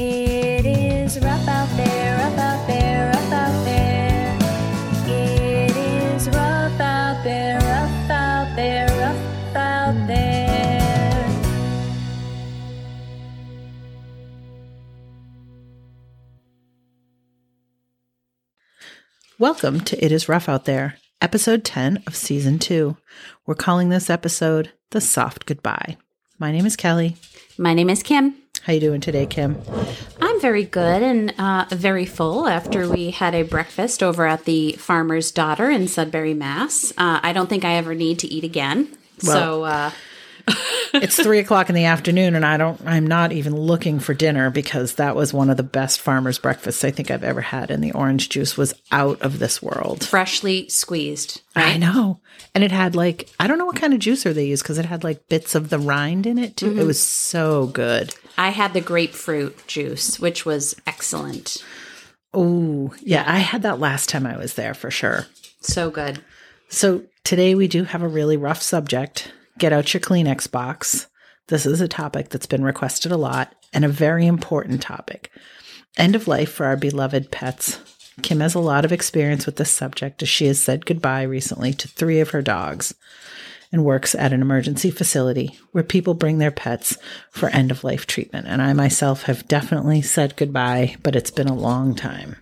It is rough out there, rough out there, rough out there. It is rough out there, rough out there, rough out there. Welcome to It Is Rough Out There, episode 10 of season 2. We're calling this episode The Soft Goodbye. My name is Kelly. My name is Kim. How you doing today, Kim? I'm very good and uh, very full after we had a breakfast over at the Farmer's Daughter in Sudbury, Mass. Uh, I don't think I ever need to eat again. so, uh, It's three o'clock in the afternoon, and I don't. I'm not even looking for dinner because that was one of the best farmers' breakfasts I think I've ever had, and the orange juice was out of this world. freshly squeezed. I know, and it had like I don't know what kind of juicer they use because it had like bits of the rind in it too. It mm-hmm. was so good. I had the grapefruit juice, which was excellent. Oh yeah, I had that last time I was there for sure. So good. So today we do have a really rough subject. Get out your Kleenex box. This is a topic that's been requested a lot and a very important topic. End of life for our beloved pets. Kim has a lot of experience with this subject as she has said goodbye recently to three of her dogs and works at an emergency facility where people bring their pets for end of life treatment. And I myself have definitely said goodbye, but it's been a long time.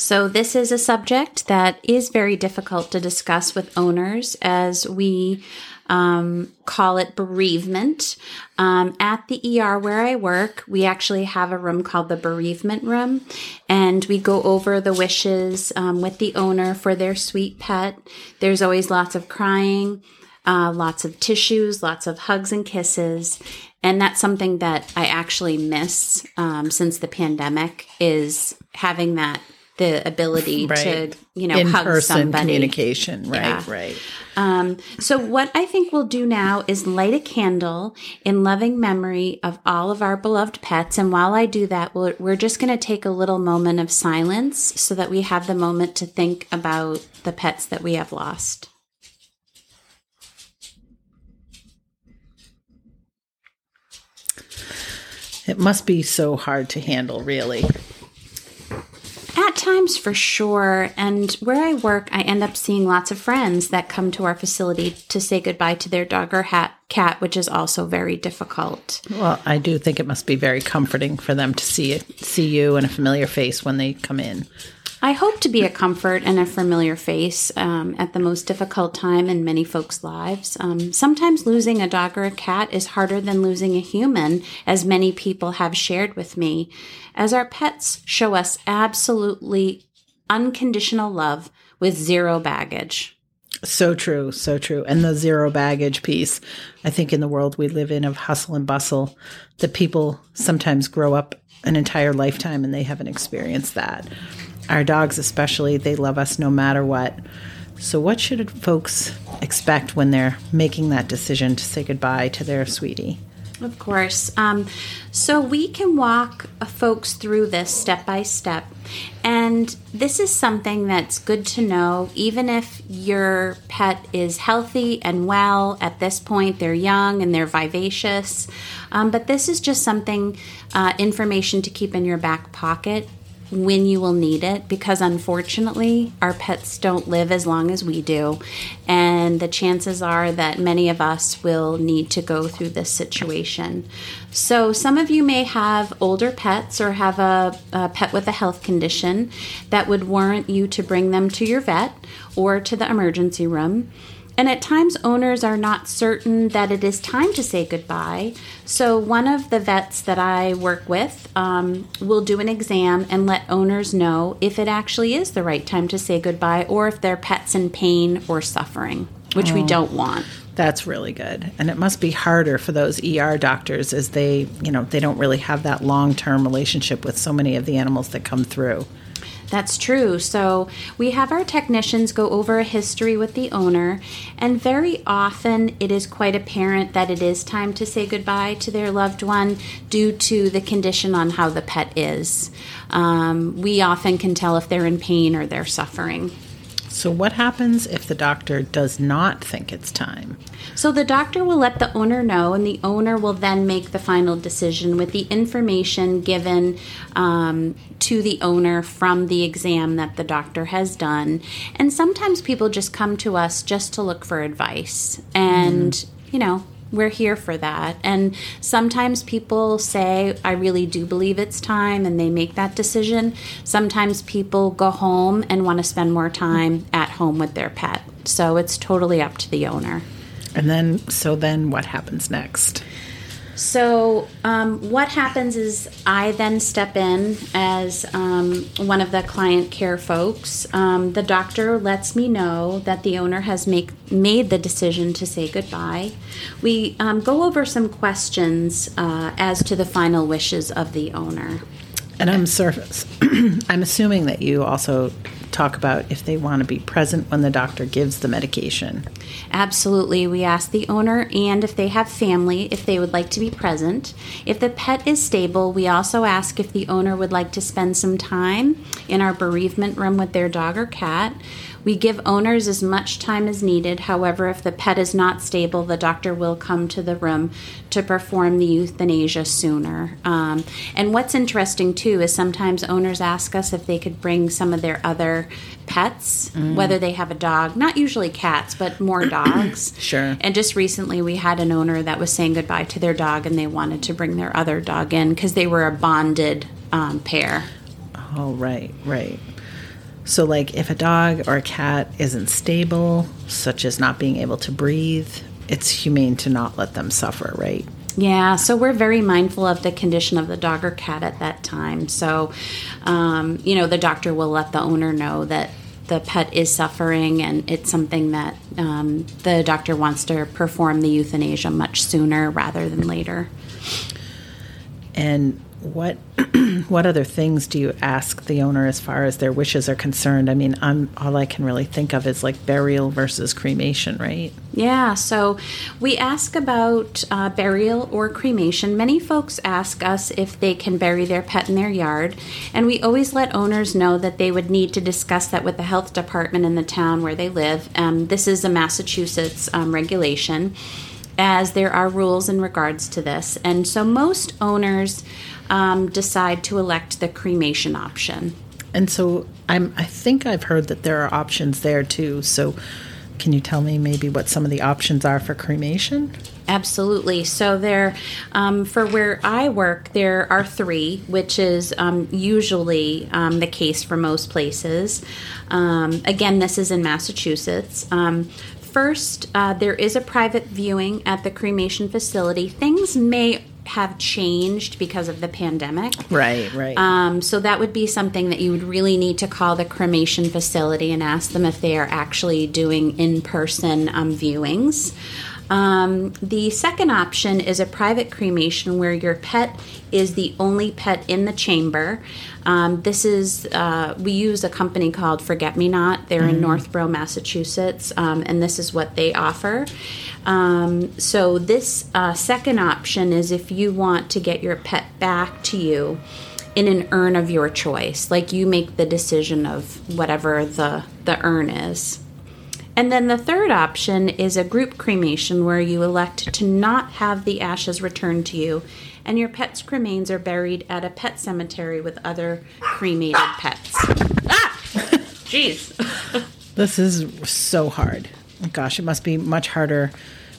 So, this is a subject that is very difficult to discuss with owners as we um, call it bereavement. Um, at the ER where I work, we actually have a room called the bereavement room, and we go over the wishes um, with the owner for their sweet pet. There's always lots of crying. Uh, lots of tissues, lots of hugs and kisses, and that's something that I actually miss um, since the pandemic is having that the ability Right. to you know In hug person somebody. communication. Right, Yeah. right. Um, so what I think we'll do now is light a candle in loving memory of all of our beloved pets. And while I do that, we're, we're just going to take a little moment of silence so that we have the moment to think about the pets that we have lost. It must be so hard to handle, really. Times, for sure. And where I work, I end up seeing lots of friends that come to our facility to say goodbye to their dog or hat, cat, which is also very difficult. Well, I do think it must be very comforting for them to see see you and a familiar face when they come in. I hope to be a comfort and a familiar face um, at the most difficult time in many folks' lives. Um, sometimes losing a dog or a cat is harder than losing a human, as many people have shared with me, as our pets show us absolutely unconditional love with zero baggage. So true, so true. And the zero baggage piece. I think in the world we live in of hustle and bustle, that people sometimes grow up an entire lifetime and they haven't experienced that. Our dogs, especially, they love us no matter what. So, what should folks expect when they're making that decision to say goodbye to their sweetie? Of course. Um, so we can walk folks through this step by step. And this is something that's good to know, even if your pet is healthy and well at this point, they're young and they're vivacious. Um, but this is just something, uh, information to keep in your back pocket when you will need it because unfortunately our pets don't live as long as we do. And the chances are that many of us will need to go through this situation. So some of you may have older pets or have a, a pet with a health condition that would warrant you to bring them to your vet or to the emergency room and at times, owners are not certain that it is time to say goodbye. So, one of the vets that I work with um, will do an exam and let owners know if it actually is the right time to say goodbye or if their pet's in pain or suffering, which we don't want. That's really good. And it must be harder for those ER doctors as they, you know, they don't really have that long term relationship with so many of the animals that come through. That's true. So we have our technicians go over a history with the owner, and very often it is quite apparent that it is time to say goodbye to their loved one due to the condition on how the pet is. Um, we often can tell if they're in pain or they're suffering. So, what happens if the doctor does not think it's time? So the doctor will let the owner know, and the owner will then make the final decision with the information given um, to the owner from the exam that the doctor has done. And sometimes people just come to us just to look for advice. And, you know, we're here for that. And sometimes people say, I really do believe it's time, and they make that decision. Sometimes people go home and want to spend more time at home with their pet. So it's totally up to the owner. And then, so then what happens next? So, um, what happens is I then step in as um, one of the client care folks. Um, the doctor lets me know that the owner has make, made the decision to say goodbye. We um, go over some questions uh, as to the final wishes of the owner. And I'm surface. I'm assuming that you also talk about if they want to be present when the doctor gives the medication. Absolutely. We ask the owner and if they have family if they would like to be present. If the pet is stable, we also ask if the owner would like to spend some time in our bereavement room with their dog or cat. We give owners as much time as needed. However, if the pet is not stable, the doctor will come to the room to perform the euthanasia sooner. Um, and what's interesting too is sometimes owners ask us if they could bring some of their other pets, whether they have a dog, not usually cats, but more dogs. Sure. And just recently, we had an owner that was saying goodbye to their dog, and they wanted to bring their other dog in because they were a bonded um, pair. Oh, right, right. So, like, if a dog or a cat isn't stable, such as not being able to breathe, it's humane to not let them suffer, right? Yeah, so we're very mindful of the condition of the dog or cat at that time. So, um, you know, the doctor will let the owner know that the pet is suffering and it's something that um, the doctor wants to perform the euthanasia much sooner rather than later. And what what other things do you ask the owner as far as their wishes are concerned? I mean, I'm all I can really think of is like burial versus cremation, right? Yeah, so we ask about uh, burial or cremation. Many folks ask us if they can bury their pet in their yard, and we always let owners know that they would need to discuss that with the health department in the town where they live. Um, this is a Massachusetts um, regulation, as there are rules in regards to this. And so most owners um, decide to elect the cremation option. And so I'm I think I've heard that there are options there too. So can you tell me maybe what some of the options are for cremation? Absolutely. So there, um, for where I work, there are three, which is um, usually um, the case for most places. Um, again, this is in Massachusetts. Um, first, uh, there is a private viewing at the cremation facility. Things may have changed because of the pandemic. Right, right. Um, so that would be something that you would really need to call the cremation facility and ask them if they are actually doing in-person um, viewings. Um, the second option is a private cremation where your pet is the only pet in the chamber. Um, this is, uh, we use a company called Forget Me Not. They're in Northborough, Massachusetts, um, and this is what they offer. Um, so, this uh, second option is if you want to get your pet back to you in an urn of your choice, like you make the decision of whatever the, the urn is. And then the third option is a group cremation where you elect to not have the ashes returned to you and your pet's remains are buried at a pet cemetery with other cremated pets. Ah! Jeez. This is so hard. Gosh, it must be much harder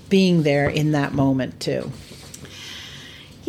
being there in that moment too.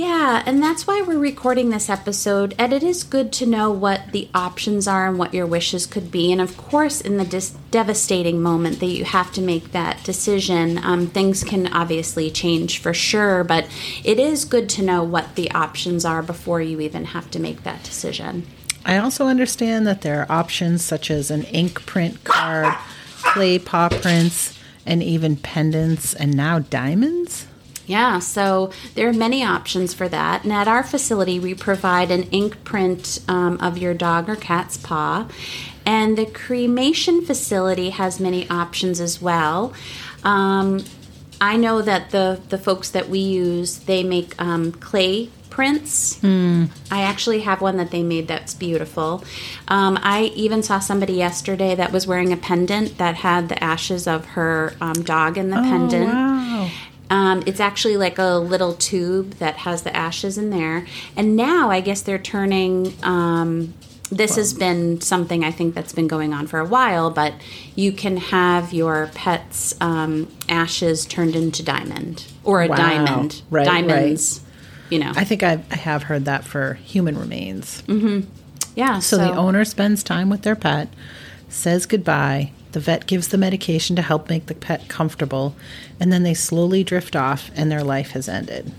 Yeah, and that's why we're recording this episode. And it is good to know what the options are and what your wishes could be. And of course, in the dis- devastating moment that you have to make that decision, um, things can obviously change for sure. But it is good to know what the options are before you even have to make that decision. I also understand that there are options such as an ink print card, clay paw prints, and even pendants and now diamonds. Yeah, so there are many options for that. And at our facility, we provide an ink print um, of your dog or cat's paw. And the cremation facility has many options as well. Um, I know that the, the folks that we use, they make um, clay prints. I actually have one that they made that's beautiful. Um, I even saw somebody yesterday that was wearing a pendant that had the ashes of her um, dog in the pendant. Wow. Um, it's actually like a little tube that has the ashes in there. And now I guess they're turning. Um, this has been something I think that's been going on for a while, but you can have your pet's um, ashes turned into diamond or a Wow. diamond. Right, Diamonds, you know. I think I, I have heard that for human remains. yeah. So, the owner spends time with their pet, says goodbye. The vet gives the medication to help make the pet comfortable, and then they slowly drift off, and their life has ended.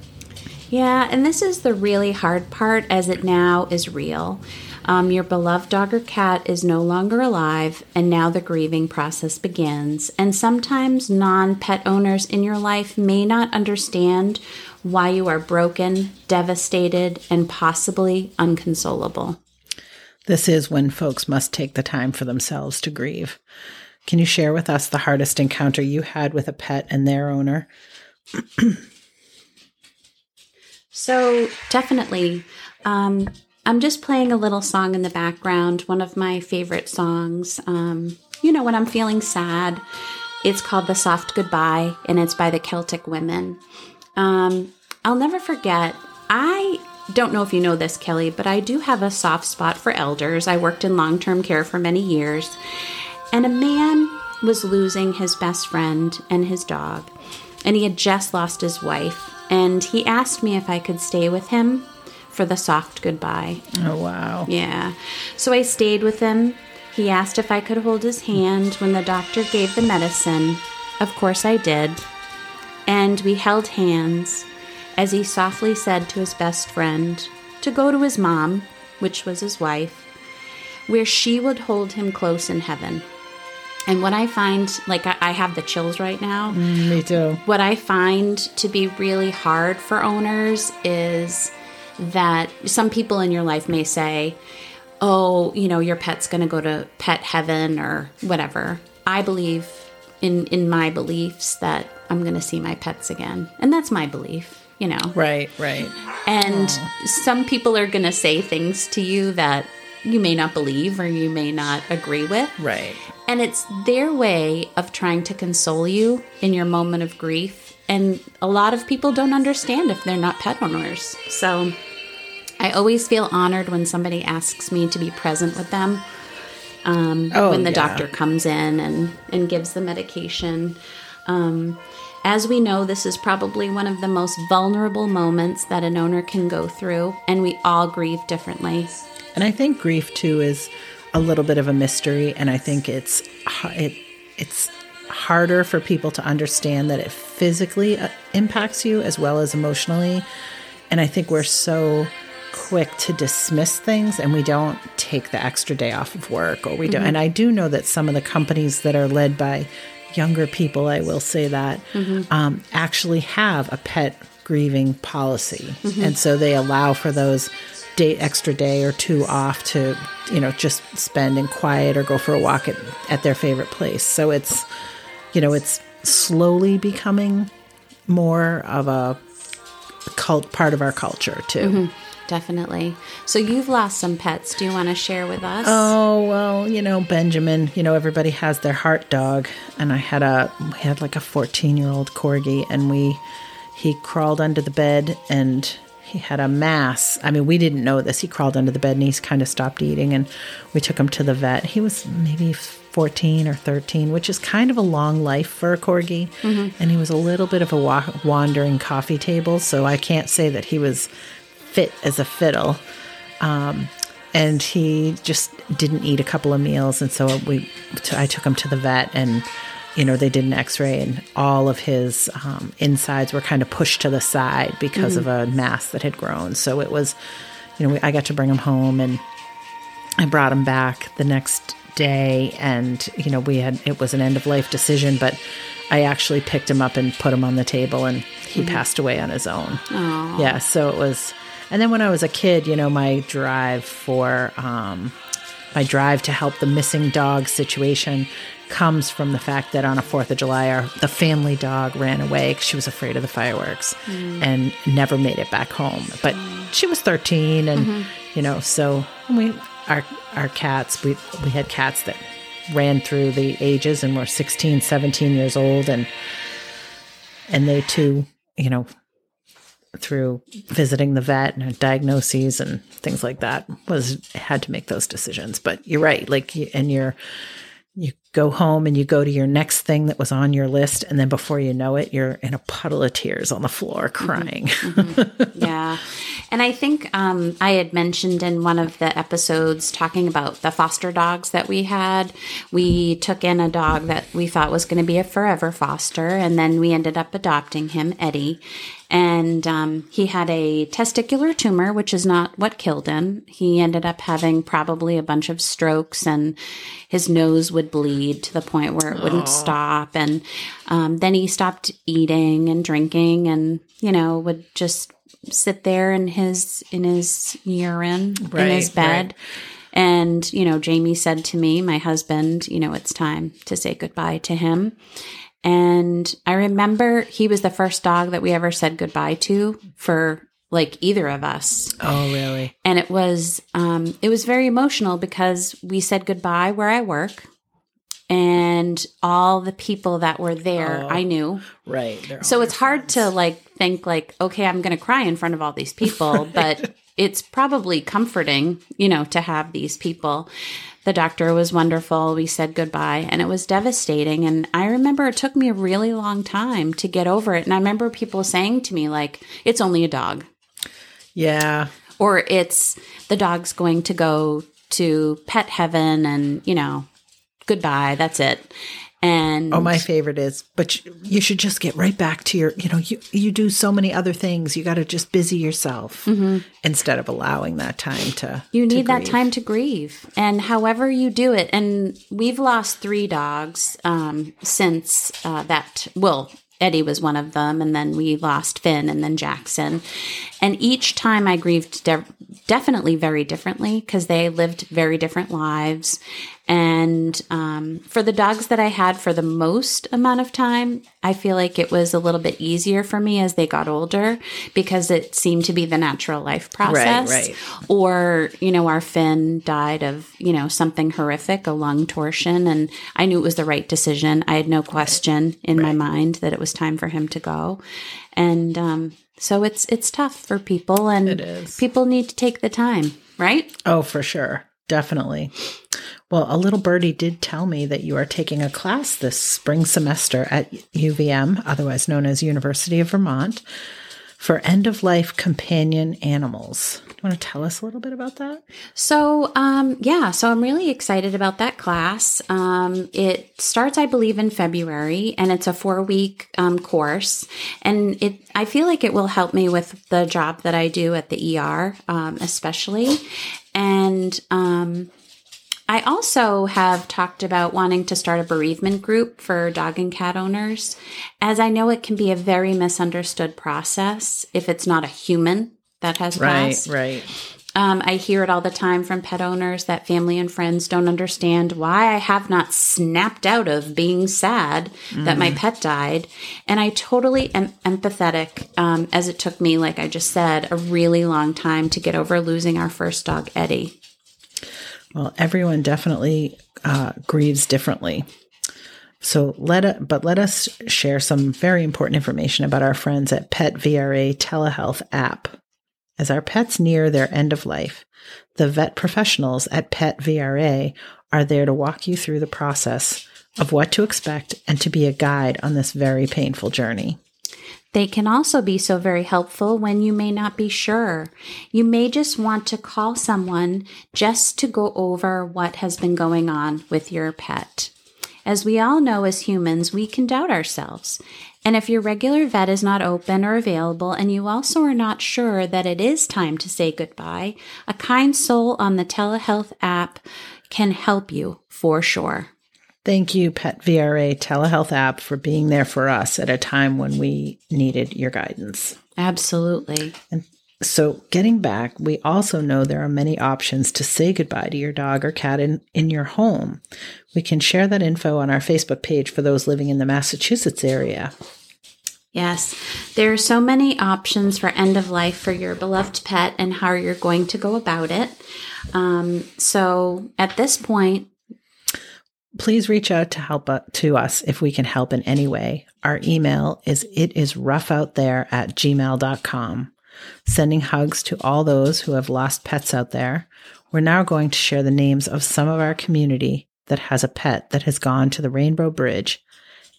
Yeah, and this is the really hard part as it now is real. Um, your beloved dog or cat is no longer alive, and now the grieving process begins. And sometimes non pet owners in your life may not understand why you are broken, devastated, and possibly unconsolable. This is when folks must take the time for themselves to grieve. Can you share with us the hardest encounter you had with a pet and their owner? So, definitely. Um, I'm just playing a little song in the background, one of my favorite songs. Um, you know, when I'm feeling sad, it's called The Soft Goodbye, and it's by the Celtic Women. Um, I'll never forget, I don't know if you know this, Kelly, but I do have a soft spot for elders. I worked in long term care for many years, and a man was losing his best friend and his dog, and he had just lost his wife. And he asked me if I could stay with him for the soft goodbye. Oh, wow. Yeah. So I stayed with him. He asked if I could hold his hand when the doctor gave the medicine. Of course I did. And we held hands as he softly said to his best friend to go to his mom, which was his wife, where she would hold him close in heaven. And what I find, like I have the chills right now, mm, Me too. what I find to be really hard for owners is that some people in your life may say, oh, you know, your pet's going to go to pet heaven or whatever. I believe in in my beliefs that I'm going to see my pets again. And that's my belief, you know. Right, right. And some people are going to say things to you that you may not believe or you may not agree with. Right. And it's their way of trying to console you in your moment of grief. And a lot of people don't understand if they're not pet owners. So I always feel honored when somebody asks me to be present with them um, Oh, when the yeah. doctor comes in and, and gives the medication. Um, as we know, this is probably one of the most vulnerable moments that an owner can go through, and we all grieve differently. And I think grief too is a little bit of a mystery, and I think it's it it's harder for people to understand that it physically uh, impacts you as well as emotionally. And I think we're so quick to dismiss things and we don't take the extra day off of work or we don't. Mm-hmm. And I do know that some of the companies that are led by younger people, I will say that, mm-hmm. um, actually have a pet grieving policy. Mm-hmm. And so they allow for those day extra day or two off to you know just spend in quiet or go for a walk at, at their favorite place. So it's you know it's slowly becoming more of a cult part of our culture too Definitely. So you've lost some pets. Do you want to share with us? Oh well, you know Benjamin. You know everybody has their heart dog, and I had a we had like a fourteen year old corgi, and we he crawled under the bed and he had a mass. I mean, we didn't know this. He crawled under the bed and he's kind of stopped eating, and we took him to the vet. He was maybe fourteen or thirteen, which is kind of a long life for a corgi, mm-hmm. and he was a little bit of a wa- wandering coffee table. So I can't say that he was fit as a fiddle. Um, and he just didn't eat a couple of meals. And so we t- i took him to the vet and you know they did an x-ray and all of his um, insides were kind of pushed to the side because of mm. a mass that had grown. So it was you know we, i got to bring him home and i brought him back the next day. And you know we had it was an end of life decision but i actually picked him up and put him on the table and he mm. passed away on his own. Yeah so it was and then when i was a kid you know my drive for um my drive to help the missing dog situation comes from the fact that on a Fourth of July, our the family dog ran away. Because she was afraid of the fireworks mm. and never made it back home. But mm. she was 13, and mm-hmm. you know, so we our our cats we we had cats that ran through the ages and were 16, 17 years old, and and they too, you know, through visiting the vet and diagnoses and things like that was had to make those decisions but you're right like and you're you go home and you go to your next thing that was on your list and then before you know it you're in a puddle of tears on the floor crying yeah. And I think um, I had mentioned in one of the episodes talking about the foster dogs that we had. We took in a dog that we thought was going to be a forever foster, and then we ended up adopting him, Eddie. And um, he had a testicular tumor, which is not what killed him. He ended up having probably a bunch of strokes, and his nose would bleed to the point where it wouldn't stop. And um, then he stopped eating and drinking, and you know would just sit there in his in his urine in his bed. right. And, you know, Jamie said to me, my husband, you know, it's time to say goodbye to him. And I remember he was the first dog that we ever said goodbye to for like either of us. oh really And it was um it was very emotional because we said goodbye where I work and all the people that were there Oh. I knew. right So it's your hard to like think like, okay, I'm going to cry in front of all these people, but it's probably comforting, you know, to have these people. The doctor was wonderful. We said goodbye and it was devastating. And I remember it took me a really long time to get over it. And I remember people saying to me like, it's only a dog yeah or it's the dog's going to go to pet heaven and, you know, goodbye. That's it. And Oh, my favorite is, but you, you should just get right back to your, you know, you, you do so many other things. You got to just busy yourself instead of allowing that time to. Mm-hmm. You to need that grieve. time to grieve. And however you do it, and we've lost three dogs um, since uh, that. Well, Eddie was one of them, and then we lost Finn and then Jackson. And each time I grieved de- definitely very differently because they lived very different lives. And um, for the dogs that I had for the most amount of time, I feel like it was a little bit easier for me as they got older because it seemed to be the natural life process right. right. or you know our finn died of you know something horrific a lung torsion and i knew it was the right decision i had no question in my mind that it was time for him to go and um, so it's it's tough for people and It is. people need to take the time right Oh, for sure. Definitely. Well, a little birdie did tell me that you are taking a class this spring semester at UVM, otherwise known as University of Vermont, for end of life companion animals. Do you want to tell us a little bit about that? So, um, yeah, so I'm really excited about that class. Um, it starts, I believe, in February, and it's a four week um, course. And it, I feel like it will help me with the job that I do at the ER, um, especially. And um, I also have talked about wanting to start a bereavement group for dog and cat owners, as I know it can be a very misunderstood process if it's not a human that has passed. right. Um, I hear it all the time from pet owners that family and friends don't understand why I have not snapped out of being sad that my pet died. And I totally am empathetic, um, as it took me, like I just said, a really long time to get over losing our first dog, Eddie. Well, everyone definitely uh, grieves differently. So let it, but let us share some very important information about our friends at Pet VRA telehealth app. As our pets near their end of life, the vet professionals at Pet VRA are there to walk you through the process of what to expect and to be a guide on this very painful journey. They can also be so very helpful when you may not be sure. You may just want to call someone just to go over what has been going on with your pet. As we all know as humans, we can doubt ourselves. And if your regular vet is not open or available, and you also are not sure that it is time to say goodbye, a kind soul on the telehealth app can help you for sure. Thank you, Pet VRA telehealth app, for being there for us at a time when we needed your guidance. Absolutely. And So, getting back, we also know there are many options to say goodbye to your dog or cat in, in your home. We can share that info on our Facebook page for those living in the Massachusetts area. Yes, there are so many options for end of life for your beloved pet and how you're going to go about it. Um, so, at this point, please reach out to help uh, to us if we can help in any way. Our email is it is rough out there at gmail.com. Sending hugs to all those who have lost pets out there. We're now going to share the names of some of our community that has a pet that has gone to the Rainbow Bridge,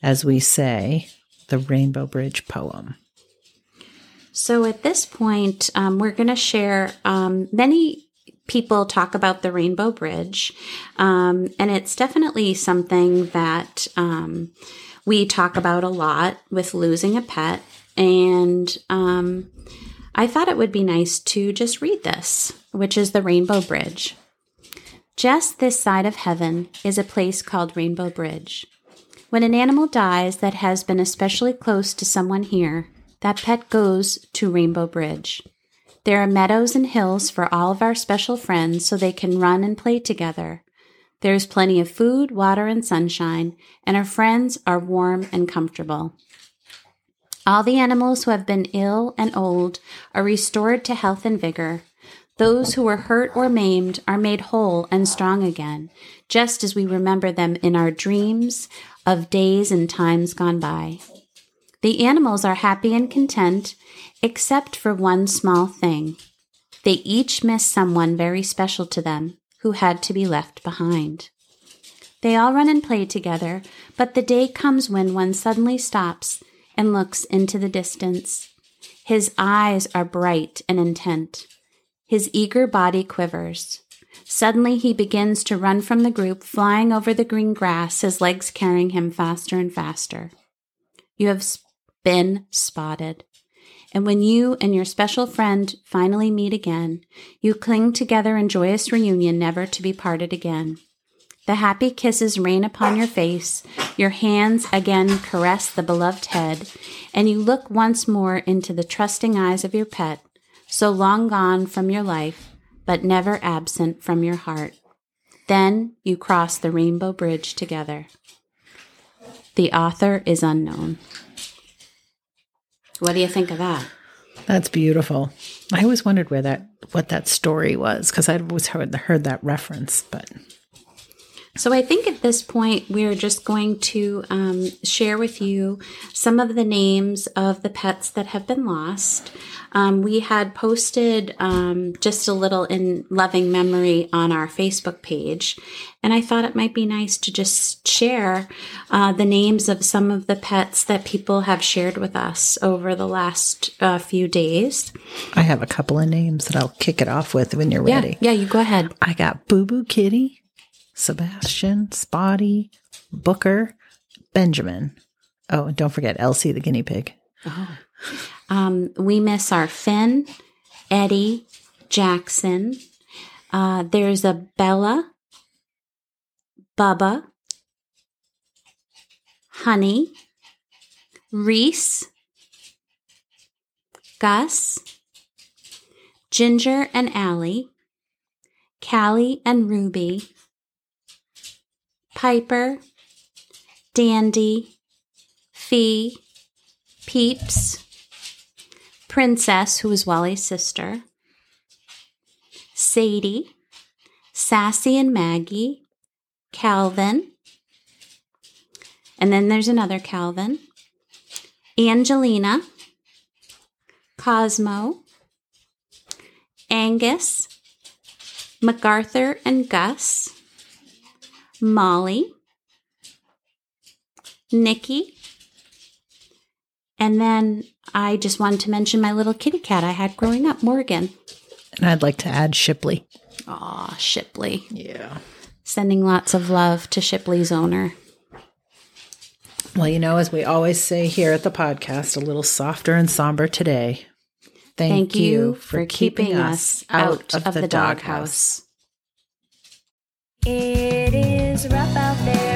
as we say, the Rainbow Bridge poem. So at this point, um, we're going to share um, many people talk about the Rainbow Bridge, um, and it's definitely something that um, we talk about a lot with losing a pet. And um, I thought it would be nice to just read this, which is the Rainbow Bridge. Just this side of heaven is a place called Rainbow Bridge. When an animal dies that has been especially close to someone here, that pet goes to Rainbow Bridge. There are meadows and hills for all of our special friends so they can run and play together. There is plenty of food, water, and sunshine, and our friends are warm and comfortable. All the animals who have been ill and old are restored to health and vigor. Those who were hurt or maimed are made whole and strong again, just as we remember them in our dreams of days and times gone by. The animals are happy and content, except for one small thing. They each miss someone very special to them who had to be left behind. They all run and play together, but the day comes when one suddenly stops and looks into the distance. His eyes are bright and intent. His eager body quivers. Suddenly he begins to run from the group, flying over the green grass, his legs carrying him faster and faster. You have been spotted. And when you and your special friend finally meet again, you cling together in joyous reunion, never to be parted again. The happy kisses rain upon your face, your hands again caress the beloved head, and you look once more into the trusting eyes of your pet, so long gone from your life, but never absent from your heart. Then you cross the rainbow bridge together. The author is unknown. What do you think of that? That's beautiful. I always wondered where that what that story was because I'd always heard heard that reference, but so I think at this point we're just going to um, share with you some of the names of the pets that have been lost. Um, we had posted um, just a little in loving memory on our Facebook page, and I thought it might be nice to just share uh, the names of some of the pets that people have shared with us over the last uh, few days. I have a couple of names that I'll kick it off with when you're Yeah, ready. yeah, you go ahead. I got Boo Boo Kitty, Sebastian, Spotty, Booker, Benjamin. Oh, and don't forget Elsie the guinea pig. Um, we miss our Finn, Eddie, Jackson. Uh, there's a Bella, Bubba, Honey, Reese, Gus, Ginger and Allie, Callie and Ruby, Piper, Dandy, Fee, Peeps, Princess, who is Wally's sister, Sadie, Sassy and Maggie, Calvin, and then there's another Calvin, Angelina, Cosmo, Angus, MacArthur and Gus, Molly, Nikki, and then I just wanted to mention my little kitty cat I had growing up, Morgan. And I'd like to add Shipley. Aw, Shipley. Yeah. Sending lots of love to Shipley's owner. Well, you know, as we always say here at the podcast, a little softer and somber today. Thank, you for keeping us out of, the doghouse. It is rough out there,